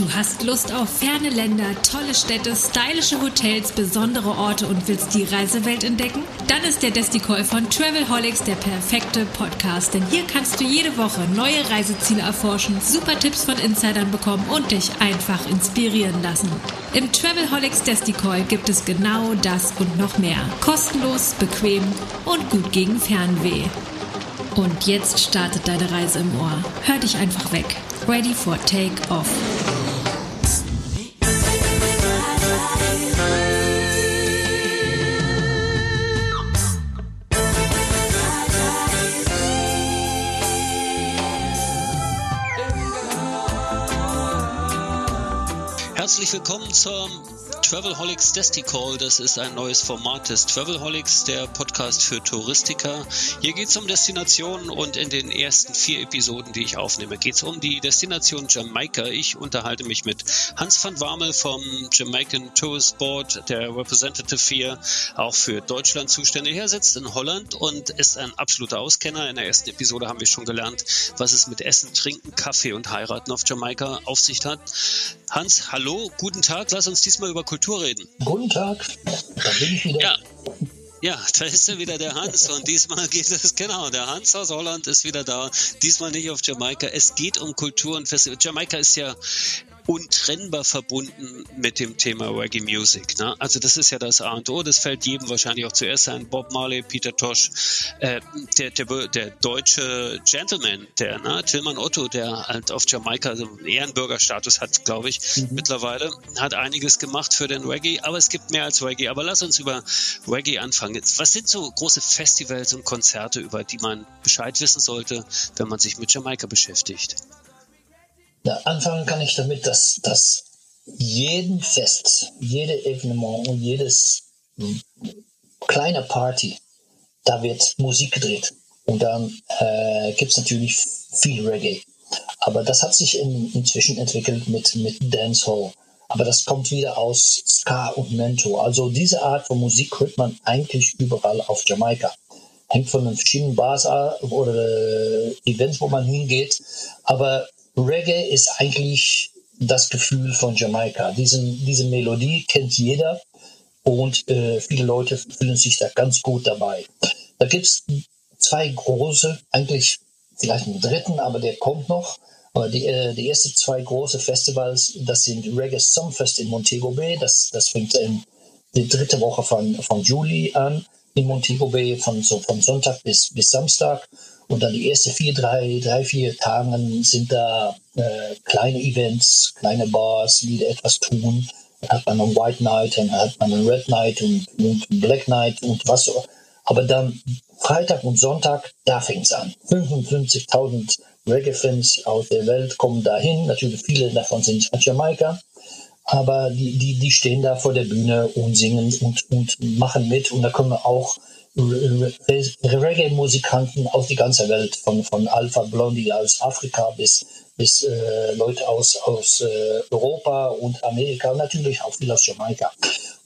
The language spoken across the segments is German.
Du hast Lust auf ferne Länder, tolle Städte, stylische Hotels, besondere Orte und willst die Reisewelt entdecken? Dann ist der Desticall von Travelholics der perfekte Podcast, denn hier kannst du jede Woche neue Reiseziele erforschen, super Tipps von Insidern bekommen und dich einfach inspirieren lassen. Im Travelholics Desticall gibt es genau das und noch mehr. Kostenlos, bequem und gut gegen Fernweh. Und jetzt startet deine Reise im Ohr. Hör dich einfach weg. Ready for Take Off. Herzlich willkommen zum Travelholics Desticall. Das ist ein neues Format des Travelholics, der Podcast für Touristiker. Hier geht es um Destinationen und in den ersten vier Episoden, die ich aufnehme, geht es um die Destination Jamaika. Ich unterhalte mich mit Hans van Warmel vom Jamaican Tourist Board, der Representative hier, auch für Deutschland zuständig. Er sitzt in Holland und ist ein absoluter Auskenner. In der ersten Episode haben wir schon gelernt, was es mit Essen, Trinken, Kaffee und Heiraten auf Jamaika auf sich hat. Hans, hallo, guten Tag. Lass uns diesmal über Kultur reden. Guten Tag, da bin ich wieder. Ja. Ja, da ist ja wieder der Hans und diesmal geht es, genau, der Hans aus Holland ist wieder da, diesmal nicht auf Jamaika. Es geht um Kultur und Festival. Jamaika ist ja untrennbar verbunden mit dem Thema Reggae Music. Ne? Also das ist ja das A und O, das fällt jedem wahrscheinlich auch zuerst ein. Bob Marley, Peter Tosh, äh, der, der, der deutsche Gentleman, der ne? Tillmann Otto, der halt auf Jamaika so einen Ehrenbürgerstatus hat, glaube ich, mhm. mittlerweile, hat einiges gemacht für den Reggae, aber es gibt mehr als Reggae. Aber lass uns über Reggae anfangen. Was sind so große Festivals und Konzerte, über die man Bescheid wissen sollte, wenn man sich mit Jamaika beschäftigt? Ja, anfangen kann ich damit, dass, dass jeden Fest, jede Evenement und jedes kleine Party, da wird Musik gedreht. Und dann äh, gibt es natürlich viel Reggae. Aber das hat sich in, inzwischen entwickelt mit, mit Dancehall. Aber das kommt wieder aus Ska und Mento. Also diese Art von Musik hört man eigentlich überall auf Jamaika. Hängt von den verschiedenen Bars oder äh, Events, wo man hingeht. Aber Reggae ist eigentlich das Gefühl von Jamaika. Diesen, diese Melodie kennt jeder und äh, viele Leute fühlen sich da ganz gut dabei. Da gibt es zwei große, eigentlich vielleicht einen dritten, aber der kommt noch. Aber die, äh, die ersten zwei große Festivals, das sind Reggae Sumfest in Montego Bay. Das, das fängt in die dritte Woche von, von Juli an in Montego Bay, von, so, von Sonntag bis, bis Samstag. Und dann die ersten vier, drei, drei, vier Tagen sind da äh, kleine Events, kleine Bars, die etwas tun. Dann hat man einen White Night, dann hat man einen Red Night und, und Black Night und was so. Aber dann Freitag und Sonntag, da fängt es an. 55.000 Reggae-Fans aus der Welt kommen dahin. Natürlich viele davon sind aus Jamaika. Aber die, die, die stehen da vor der Bühne und singen und, und machen mit. Und da können wir auch Reggae-Musikanten aus die ganze Welt, von, von Alpha Blondie aus Afrika bis, bis äh, Leute aus, aus äh, Europa und Amerika natürlich auch viel aus Jamaika.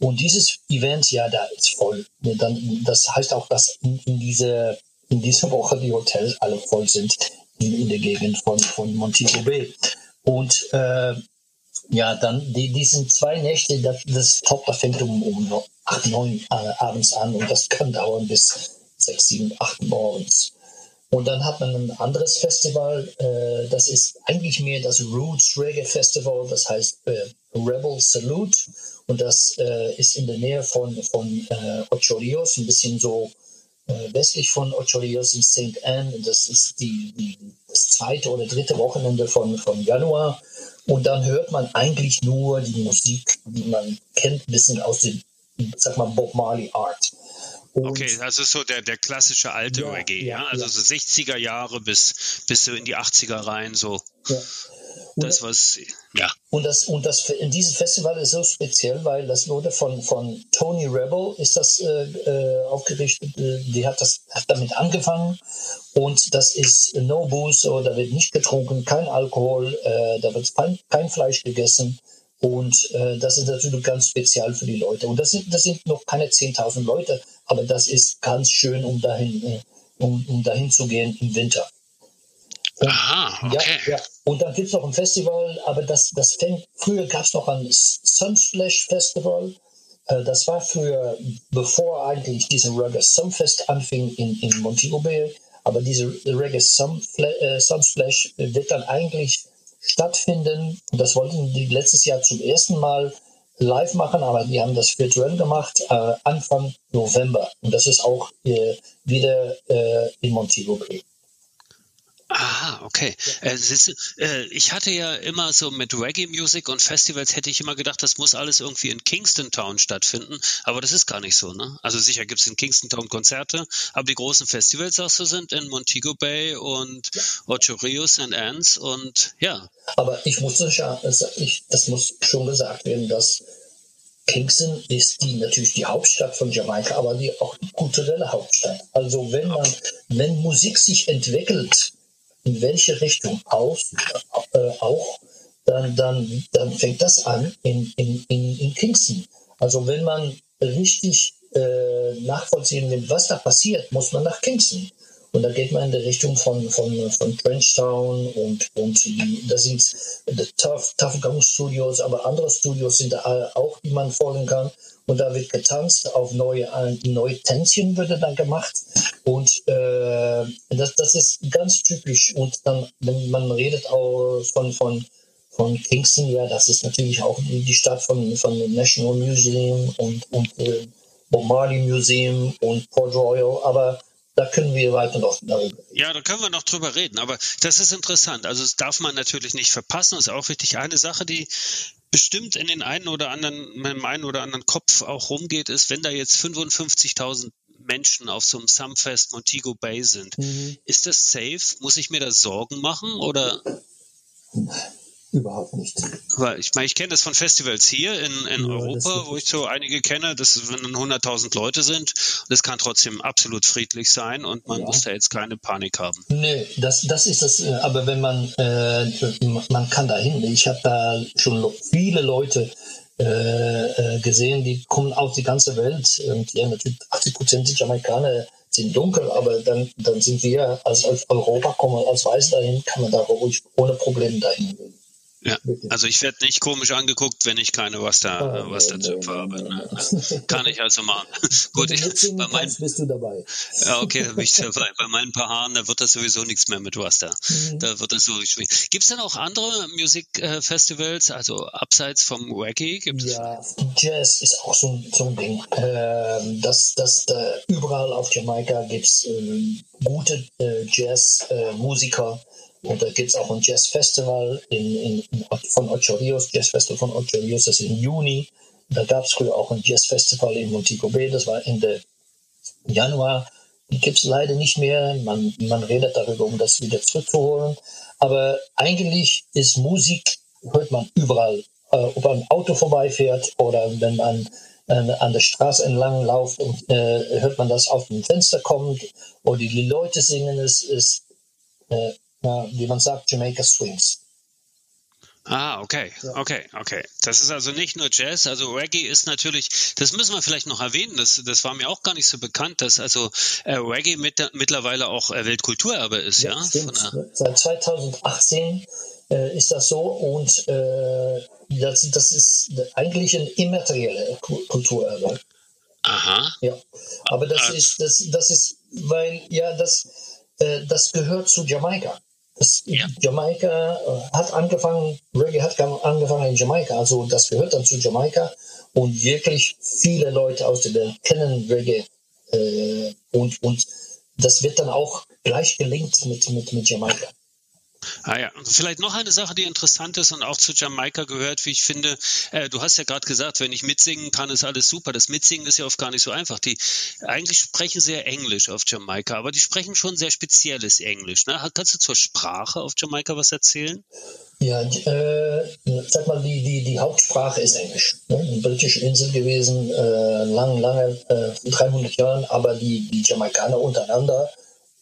Und dieses Event, ja, da ist voll. Dann, das heißt auch, dass in, in, diese, in dieser Woche die Hotels alle voll sind in, in der Gegend von, von Montego Bay. Und äh, ja, dann die, diesen zwei Nächte, das, das das fängt um, um 8, 9 äh, abends an und das kann dauern bis 6, 7, 8 morgens. Und dann hat man ein anderes Festival, äh, das ist eigentlich mehr das Roots Reggae Festival, das heißt äh, Rebel Salute. Und das äh, ist in der Nähe von, von äh, Ocho Rios, ein bisschen so äh, westlich von Ocho Rios in St. Anne. Das ist die, die, das zweite oder dritte Wochenende von, von Januar. Und dann hört man eigentlich nur die Musik, die man kennt, ein bisschen aus dem, sag mal, Bob Marley Art. Und okay, also so der, der klassische alte ja, Reggae, ja, ja? also ja. so 60er Jahre bis, bis so in die 80er rein, so. Ja. das was, ja. Und das, und das, in diesem Festival ist so speziell, weil das wurde von, von Tony Rebel ist das äh, äh aufgerichtet, äh, die hat das, hat damit angefangen und das ist No Booze, da wird nicht getrunken, kein Alkohol, äh, da wird kein, kein Fleisch gegessen und äh, das ist natürlich ganz speziell für die Leute. Und das sind, das sind noch keine 10.000 Leute, aber das ist ganz schön, um dahin, äh, um, um dahin zu gehen im Winter. Und, Aha, okay. Ja, ja. Und dann gibt es noch ein Festival, aber das, das fängt, früher gab es noch ein Sunsplash Festival. Äh, das war früher, bevor eigentlich diese Reggae Sumfest anfing in, in Montego Bay. Aber diese Reggae äh, Sunsplash wird dann eigentlich stattfinden. Das wollten die letztes Jahr zum ersten Mal live machen, aber die haben das virtuell gemacht, äh, Anfang November. Und das ist auch wieder in Montego Bay. Ah, okay. Ja. Äh, siehst, äh, ich hatte ja immer so mit Reggae Music und Festivals hätte ich immer gedacht, das muss alles irgendwie in Kingston Town stattfinden, aber das ist gar nicht so, ne? Also sicher gibt es in Kingston Town Konzerte, aber die großen Festivals, sagst du, sind in Montego Bay und ja. Ocho Rios and Anns und ja. Aber ich muss ich, das muss schon gesagt werden, dass Kingston ist die natürlich die Hauptstadt von Jamaika, aber die auch die kulturelle Hauptstadt. Also wenn man, wenn Musik sich entwickelt, in welche Richtung aus, äh, auch, dann, dann, dann fängt das an in, in, in, in Kingston. Also wenn man richtig äh, nachvollziehen will, was da passiert, muss man nach Kingston. Und da geht man in die Richtung von, von, von Trenchtown und, und da sind Tough, Tough Gong Studios, aber andere Studios sind da auch, die man folgen kann. Und da wird getanzt, auf neue, neue Tänzchen wird dann gemacht. Und äh, das, das ist ganz typisch. Und dann, wenn man redet auch von, von, von Kingston, ja, das ist natürlich auch die, Stadt von, von National Museum und, und äh, Bob Museum und Port Royal. Aber da können wir weiter noch darüber reden. Ja, da können wir noch drüber reden, aber das ist interessant. Also das darf man natürlich nicht verpassen. Das ist auch wichtig. Eine Sache, die bestimmt in den einen oder anderen, in meinem einen oder anderen Kopf auch rumgeht, ist, wenn da jetzt 55.000 Menschen auf so einem Sumfest Montego Bay sind, mhm. ist das safe? Muss ich mir da Sorgen machen oder? Überhaupt nicht. Weil ich meine, ich kenne das von Festivals hier in, in ja, Europa, wo ich so einige kenne, dass wenn 100.000 Leute sind, das kann trotzdem absolut friedlich sein und man ja. muss da jetzt keine Panik haben. Nee, das, das ist das, äh, aber wenn man, äh, man kann da hin. Ich habe da schon viele Leute äh, äh, gesehen, die kommen aus die ganze Welt und ja, natürlich 80 Prozent der Jamaikaner sind dunkel, aber dann, dann sind wir als, als Europa, kommen als Weiß dahin, kann man da ruhig ohne Probleme dahin gehen. Ja, also ich werde nicht komisch angeguckt, wenn ich keine was da, oh, was da nee, habe. Ne? Kann ich also machen. Gut, ich, bei meinen, bist du dabei. Ja, okay, da bin ich dabei. Bei meinen paar Haaren, da wird das sowieso nichts mehr mit was da. Mhm. Da wird das so schwierig. Gibt es denn auch andere Musikfestivals, also abseits vom Reggae? Gibt ja, Jazz ist auch so, so ein Ding. Ähm, das, das, da, überall auf Jamaika gibt es ähm, gute äh, Jazzmusiker. Äh, und da gibt es auch ein Jazzfestival in, in, in, von Ocho Rios, Jazzfestival von Ocho Rios, das ist im Juni. Da gab es früher auch ein Jazzfestival in Montego Bay, das war Ende Januar. Die gibt es leider nicht mehr. Man, man redet darüber, um das wieder zurückzuholen. Aber eigentlich ist Musik, hört man überall. Äh, ob ein Auto vorbeifährt oder wenn man äh, an der Straße entlang läuft und äh, hört man das auf dem Fenster kommt oder die Leute singen es, ist äh, wie man sagt, Jamaica Swings. Ah, okay, okay, okay. Das ist also nicht nur Jazz, also Reggae ist natürlich, das müssen wir vielleicht noch erwähnen, das, das war mir auch gar nicht so bekannt, dass also äh, Reggae mit, mittlerweile auch äh, Weltkulturerbe ist, ja? ja? Seit 2018 äh, ist das so und äh, das, das ist eigentlich ein immaterielle Kulturerbe. Aha. Ja, aber das ah. ist, das, das ist, weil, ja, das, äh, das gehört zu Jamaika. Das, ja. Jamaika äh, hat angefangen, Reggae hat angefangen in Jamaika, also das gehört dann zu Jamaika und wirklich viele Leute aus der Welt kennen Reggae äh, und, und das wird dann auch gleich gelingt mit, mit, mit Jamaika. Ah ja, vielleicht noch eine Sache, die interessant ist und auch zu Jamaika gehört, wie ich finde. Äh, du hast ja gerade gesagt, wenn ich mitsingen kann, ist alles super. Das Mitsingen ist ja oft gar nicht so einfach. Die eigentlich sprechen sehr Englisch auf Jamaika, aber die sprechen schon sehr spezielles Englisch. Ne? Kannst du zur Sprache auf Jamaika was erzählen? Ja, äh, sag mal, die, die, die Hauptsprache ist Englisch. Ne? Eine britische Insel gewesen, äh, lang, lange, äh, 300 Jahren, aber die, die Jamaikaner untereinander,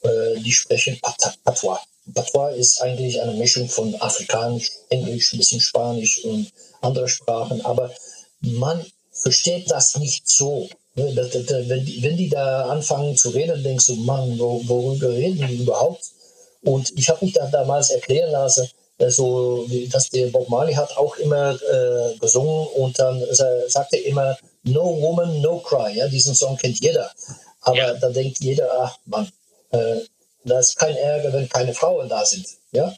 äh, die sprechen Patois. Patois ist eigentlich eine Mischung von Afrikanisch, Englisch, ein bisschen Spanisch und andere Sprachen, aber man versteht das nicht so. Ne, wenn die, wenn die da anfangen zu reden, denkst du, Mann, worüber reden die überhaupt? Und ich habe mich da damals erklären lassen, so dass der Bob Marley hat auch immer äh, gesungen und dann äh, sagte er immer No Woman, No Cry. Ja, diesen Song kennt jeder. Aber ja. da denkt jeder, ach Mann, äh, da ist kein Ärger, wenn keine Frauen da sind. Ja,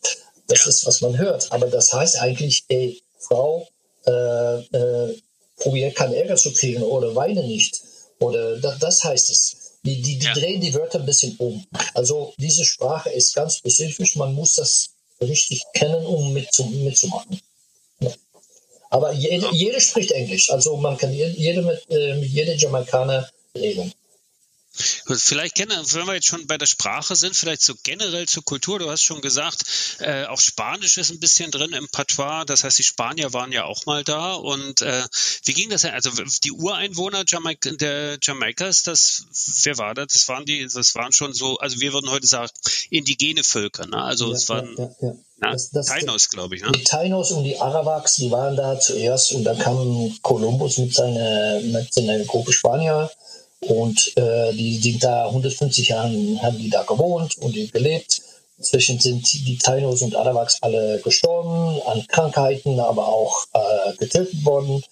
das ja. ist, was man hört. Aber das heißt eigentlich, ey, Frau, äh, äh, probiert keinen Ärger zu kriegen oder weine nicht. Oder das, das heißt es. Die, die, die ja. drehen die Wörter ein bisschen um. Also diese Sprache ist ganz spezifisch. Man muss das richtig kennen, um mitzumachen. Ja. Aber jede, jeder spricht Englisch. Also man kann jede mit, äh, mit jedem Jamaikaner reden. Vielleicht wenn wir jetzt schon bei der Sprache sind, vielleicht so generell zur Kultur. Du hast schon gesagt, äh, auch Spanisch ist ein bisschen drin im Patois. Das heißt, die Spanier waren ja auch mal da. Und äh, wie ging das? Also die Ureinwohner Jamaik der Jamaikas, das wer war das? Das waren die, das waren schon so, also wir würden heute sagen indigene Völker. Ne? Also ja, es waren ja, ja, na, das, das, Tainos, glaube ich. Ne? Die Tainos und die Arawaks, die waren da zuerst und dann kam Kolumbus mit seiner, mit seiner Gruppe Spanier und äh, die sind da 150 Jahre haben die da gewohnt und gelebt. Inzwischen sind die Tainos und Arawaks alle gestorben an Krankheiten, aber auch äh, getötet worden.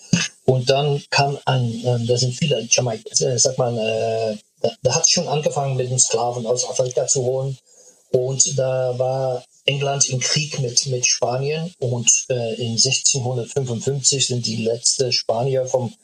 Und dann kam ein, äh, da sind viele Jamaik, äh, sag mal, äh, da, da hat es schon angefangen mit den Sklaven aus Afrika zu holen. Und da war England im Krieg mit, mit Spanien und äh, in 1655 sind die letzten Spanier vom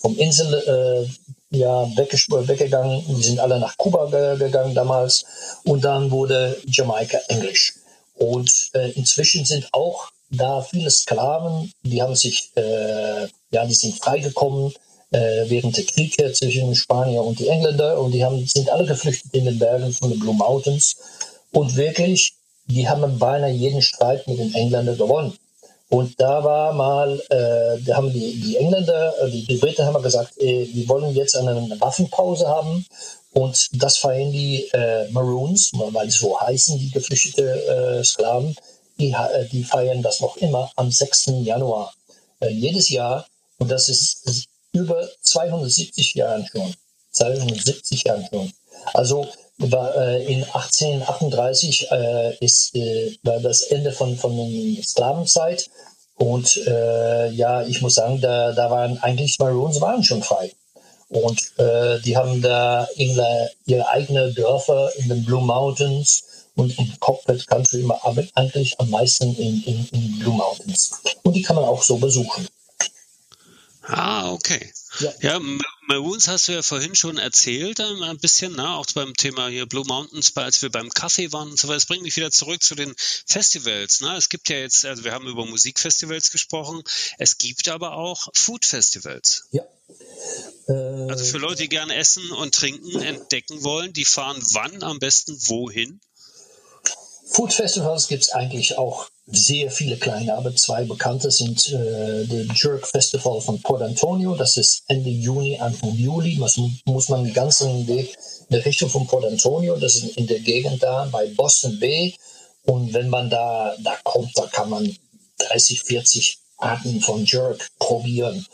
vom Insel äh, ja, weggegangen. Die sind alle nach Kuba gegangen damals. Und dann wurde Jamaika Englisch. Und äh, inzwischen sind auch da viele Sklaven, die haben sich, äh, ja, die sind freigekommen äh, während der Kriege zwischen Spanier und die Engländer und die haben, sind alle geflüchtet in den Bergen von den Blue Mountains. Und wirklich, die haben beinahe jeden Streit mit den Engländern gewonnen. Und da war mal, äh, da haben die, die Engländer, äh, die, die Briten haben gesagt, äh, wir wollen jetzt eine Waffenpause haben. Und das feiern die äh, Maroons, weil so heißen, die geflüchtete äh, Sklaven, die, äh, die feiern das noch immer am 6. Januar. Jedes Jahr. Und das ist, ist über 270 Jahren schon. 270 Jahren schon. Also war, äh, in 1838 äh, ist äh, war das Ende von von der Sklavenzeit. Und äh, ja, ich muss sagen, da da waren eigentlich Maroons waren schon frei. Und äh, die haben da ihre, ihre eigene Dörfer in den Blue Mountains und im Cockpit Country immer eigentlich am meisten in, in, in Blue Mountains. Und die kann man auch so besuchen. Ah, okay. Ja, ja Maroons hast du ja vorhin schon erzählt, ähm, ein bisschen, ne? auch beim Thema hier Blue Mountains, als wir beim Kaffee waren und so weiter. Das bringt mich wieder zurück zu den Festivals. Ne? Es gibt ja jetzt, also wir haben über Musikfestivals gesprochen, es gibt aber auch Food-Festivals. Ja. Äh, also für Leute, die gerne essen und trinken, entdecken wollen, die fahren wann am besten wohin? Food Festivals gibt es eigentlich auch sehr viele kleine, aber zwei bekannte sind äh, der Jerk Festival von Port Antonio. Das ist Ende Juni, Anfang Juli. Das muss man den ganzen Weg in der Richtung von Port Antonio. Das ist in der Gegend da bei Boston Bay. Und wenn man da, da kommt, da kann man 30, 40 Arten von Jerk probieren.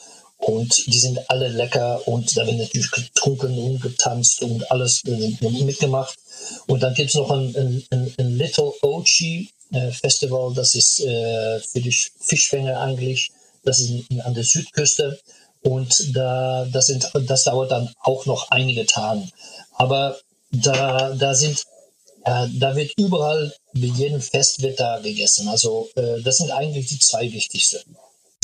Und die sind alle lecker und da wird natürlich getrunken und getanzt und alles mitgemacht. Und dann gibt es noch ein, ein, ein Little Ochi äh, Festival, das ist äh, für die Fischfänger eigentlich, das ist in, an der Südküste. Und da, das, sind, das dauert dann auch noch einige Tage. Aber da, da sind, ja, da wird überall, bei jedem Fest wird da gegessen. Also äh, das sind eigentlich die zwei wichtigsten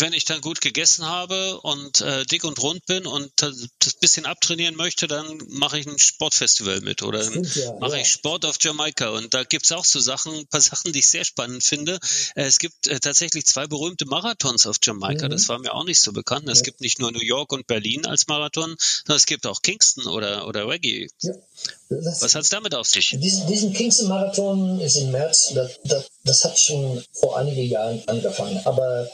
wenn ich dann gut gegessen habe und äh, dick und rund bin und das bisschen abtrainieren möchte, dann mache ich ein Sportfestival mit oder ja, mache ja. ich Sport auf Jamaika. Und da gibt es auch so Sachen, ein paar Sachen, die ich sehr spannend finde. Äh, es gibt äh, tatsächlich zwei berühmte Marathons auf Jamaika. Mhm. Das war mir auch nicht so bekannt. Es ja. gibt nicht nur New York und Berlin als Marathon, sondern es gibt auch Kingston oder, oder Reggae. Was hat es damit auf sich? Diesen, diesen Kingston-Marathon ist im März, das, das, das hat schon vor einigen Jahren angefangen. Aber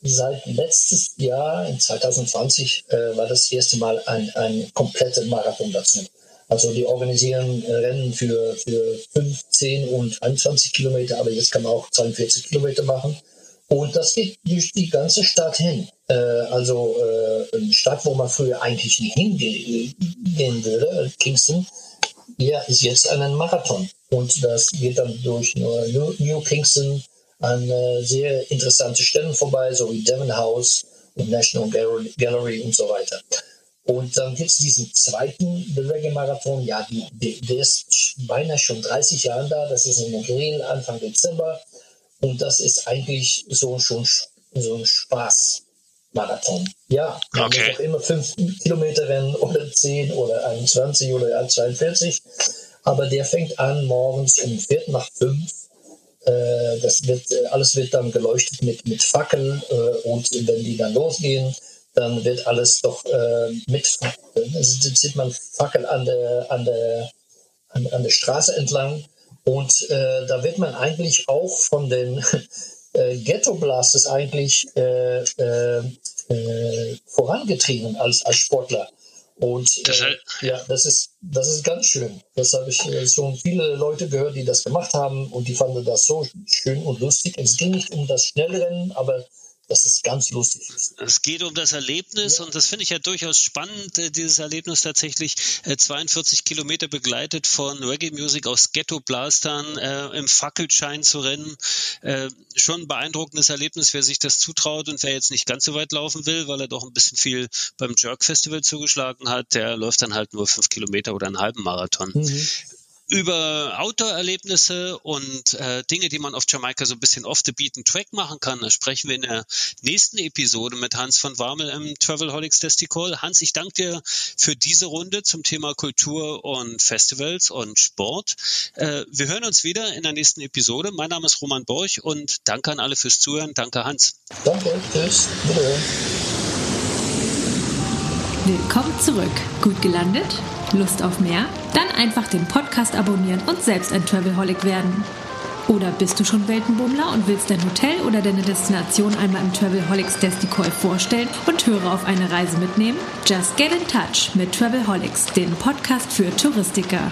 Seit letztes Jahr, in 2020, äh, war das erste Mal ein, ein kompletter Marathon dazu. Also die organisieren Rennen für, für 15 und 21 Kilometer, aber jetzt kann man auch 42 Kilometer machen. Und das geht durch die ganze Stadt hin. Äh, also äh, eine Stadt, wo man früher eigentlich nicht hingehen würde, Kingston, ja, ist jetzt ein Marathon. und das geht dann durch New, New Kingston an äh, sehr interessante Stellen vorbei, so wie Devon House und National Gallery und so weiter. Und dann gibt es diesen zweiten The Reggae Marathon. Ja, die, die, der ist beinahe schon 30 Jahre da. Das ist in Grill Anfang Dezember. Und das ist eigentlich so schon so ein Spaßmarathon. Ja, man okay. muss auch immer 5 Kilometer rennen oder 10 oder 21 oder 42. Aber der fängt an morgens um Viertel nach 5 das wird, alles wird dann geleuchtet mit, mit Fackeln äh, und wenn die dann losgehen, dann wird alles doch äh, mit also sieht man Fackel an der, an der, an, an der Straße entlang. Und äh, da wird man eigentlich auch von den äh, Ghetto Blasters eigentlich äh, äh, äh, vorangetrieben als, als Sportler. Und das äh, ja, das ist, das ist ganz schön. Das habe ich äh, schon viele Leute gehört, die das gemacht haben und die fanden das so schön und lustig. Es ging nicht um das Schnellrennen, aber dass es ganz lustig ist. Es geht um das Erlebnis ja. und das finde ich ja durchaus spannend, äh, dieses Erlebnis tatsächlich äh, 42 Kilometer begleitet von Reggae Music aus Ghetto Blastern äh, im Fackelschein zu rennen. Äh, schon ein beeindruckendes Erlebnis, wer sich das zutraut und wer jetzt nicht ganz so weit laufen will, weil er doch ein bisschen viel beim Jerk Festival zugeschlagen hat, der läuft dann halt nur fünf Kilometer oder einen halben Marathon. Mhm über Outdoor-Erlebnisse und äh, Dinge, die man auf Jamaika so ein bisschen off the beaten track machen kann. Da sprechen wir in der nächsten Episode mit Hans von Warmel im Travelholics Testicle. Hans, ich danke dir für diese Runde zum Thema Kultur und Festivals und Sport. Äh, wir hören uns wieder in der nächsten Episode. Mein Name ist Roman Borch und danke an alle fürs Zuhören. Danke, Hans. Danke, tschüss. Wiederhören. Willkommen zurück. Gut gelandet? Lust auf mehr? Dann einfach den Podcast abonnieren und selbst ein Travelholic werden. Oder bist du schon Weltenbummler und willst dein Hotel oder deine Destination einmal im Travelholics Decoy vorstellen und Hörer auf eine Reise mitnehmen? Just get in touch mit Travelholics, dem Podcast für Touristiker.